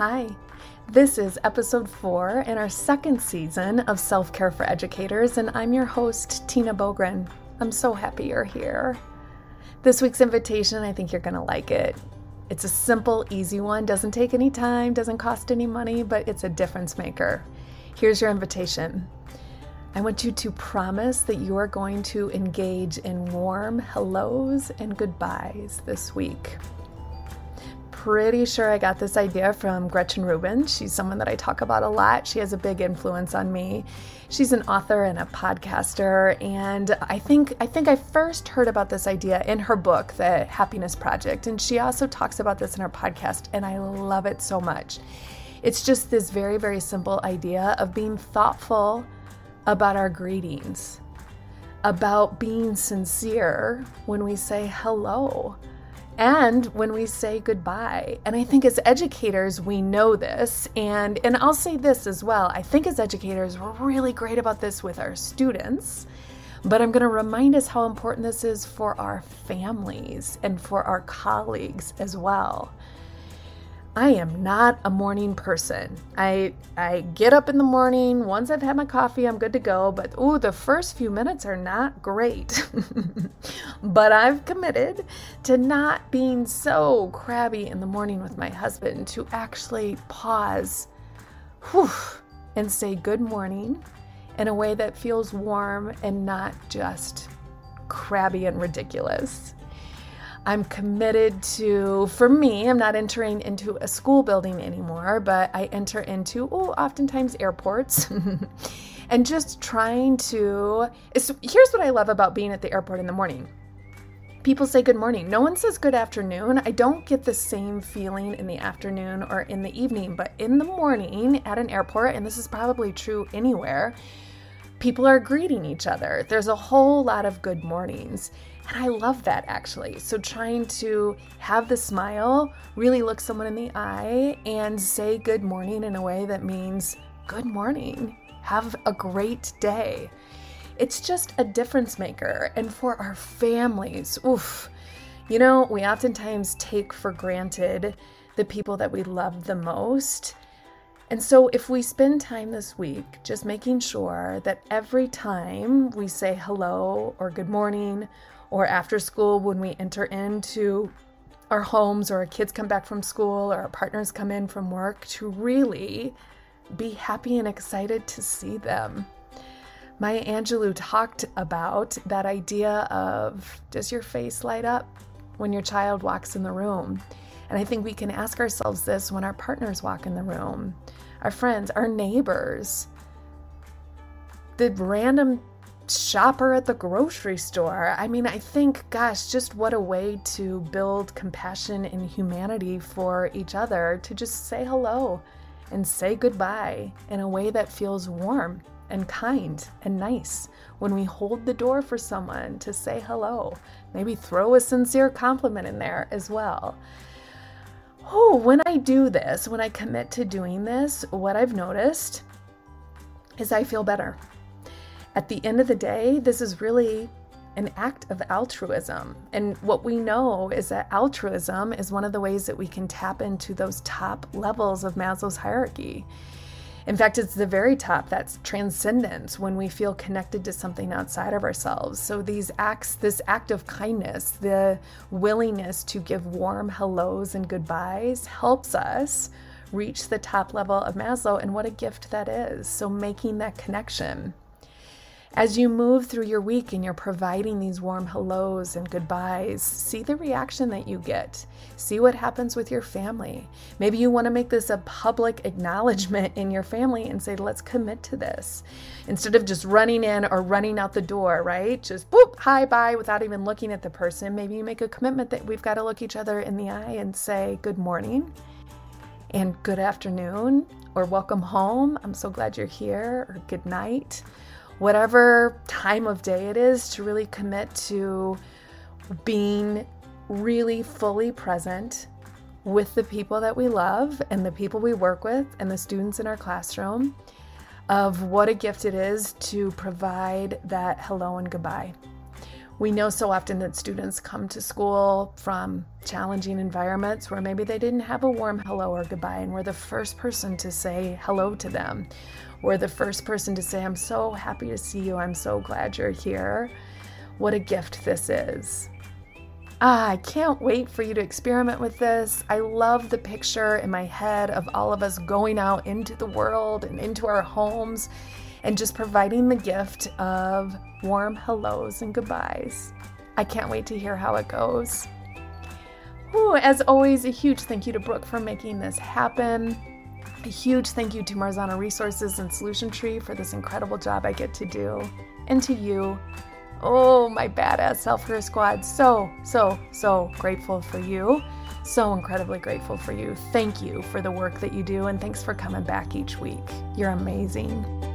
Hi, this is episode four in our second season of Self Care for Educators, and I'm your host, Tina Boogren. I'm so happy you're here. This week's invitation, I think you're going to like it. It's a simple, easy one, doesn't take any time, doesn't cost any money, but it's a difference maker. Here's your invitation. I want you to promise that you are going to engage in warm hellos and goodbyes this week pretty sure I got this idea from Gretchen Rubin. She's someone that I talk about a lot. She has a big influence on me. She's an author and a podcaster, and I think I think I first heard about this idea in her book, The Happiness Project, and she also talks about this in her podcast, and I love it so much. It's just this very very simple idea of being thoughtful about our greetings, about being sincere when we say hello and when we say goodbye. And I think as educators, we know this. And, and I'll say this as well I think as educators, we're really great about this with our students. But I'm going to remind us how important this is for our families and for our colleagues as well. I am not a morning person. I I get up in the morning, once I've had my coffee, I'm good to go, but ooh, the first few minutes are not great. but I've committed to not being so crabby in the morning with my husband to actually pause whew, and say good morning in a way that feels warm and not just crabby and ridiculous. I'm committed to, for me, I'm not entering into a school building anymore, but I enter into, oh, oftentimes airports. and just trying to. Here's what I love about being at the airport in the morning. People say good morning. No one says good afternoon. I don't get the same feeling in the afternoon or in the evening, but in the morning at an airport, and this is probably true anywhere, people are greeting each other. There's a whole lot of good mornings. And I love that actually. So, trying to have the smile, really look someone in the eye, and say good morning in a way that means good morning. Have a great day. It's just a difference maker. And for our families, oof, you know, we oftentimes take for granted the people that we love the most. And so, if we spend time this week just making sure that every time we say hello or good morning or after school when we enter into our homes or our kids come back from school or our partners come in from work to really be happy and excited to see them. Maya Angelou talked about that idea of does your face light up when your child walks in the room? And I think we can ask ourselves this when our partners walk in the room, our friends, our neighbors, the random shopper at the grocery store. I mean, I think, gosh, just what a way to build compassion and humanity for each other to just say hello and say goodbye in a way that feels warm and kind and nice. When we hold the door for someone to say hello, maybe throw a sincere compliment in there as well. Oh, when I do this, when I commit to doing this, what I've noticed is I feel better. At the end of the day, this is really an act of altruism. And what we know is that altruism is one of the ways that we can tap into those top levels of Maslow's hierarchy. In fact, it's the very top that's transcendence when we feel connected to something outside of ourselves. So, these acts, this act of kindness, the willingness to give warm hellos and goodbyes, helps us reach the top level of Maslow. And what a gift that is. So, making that connection. As you move through your week and you're providing these warm hellos and goodbyes, see the reaction that you get. See what happens with your family. Maybe you want to make this a public acknowledgement in your family and say, let's commit to this. Instead of just running in or running out the door, right? Just boop, hi, bye, without even looking at the person. Maybe you make a commitment that we've got to look each other in the eye and say, good morning and good afternoon or welcome home. I'm so glad you're here or good night whatever time of day it is, to really commit to being really fully present with the people that we love and the people we work with and the students in our classroom of what a gift it is to provide that hello and goodbye. We know so often that students come to school from challenging environments where maybe they didn't have a warm hello or goodbye, and we're the first person to say hello to them. We're the first person to say, I'm so happy to see you. I'm so glad you're here. What a gift this is. Ah, I can't wait for you to experiment with this. I love the picture in my head of all of us going out into the world and into our homes and just providing the gift of warm hellos and goodbyes. I can't wait to hear how it goes. Ooh, as always, a huge thank you to Brooke for making this happen. A huge thank you to Marzano Resources and Solution Tree for this incredible job I get to do. And to you, oh, my badass self care squad. So, so, so grateful for you. So incredibly grateful for you. Thank you for the work that you do, and thanks for coming back each week. You're amazing.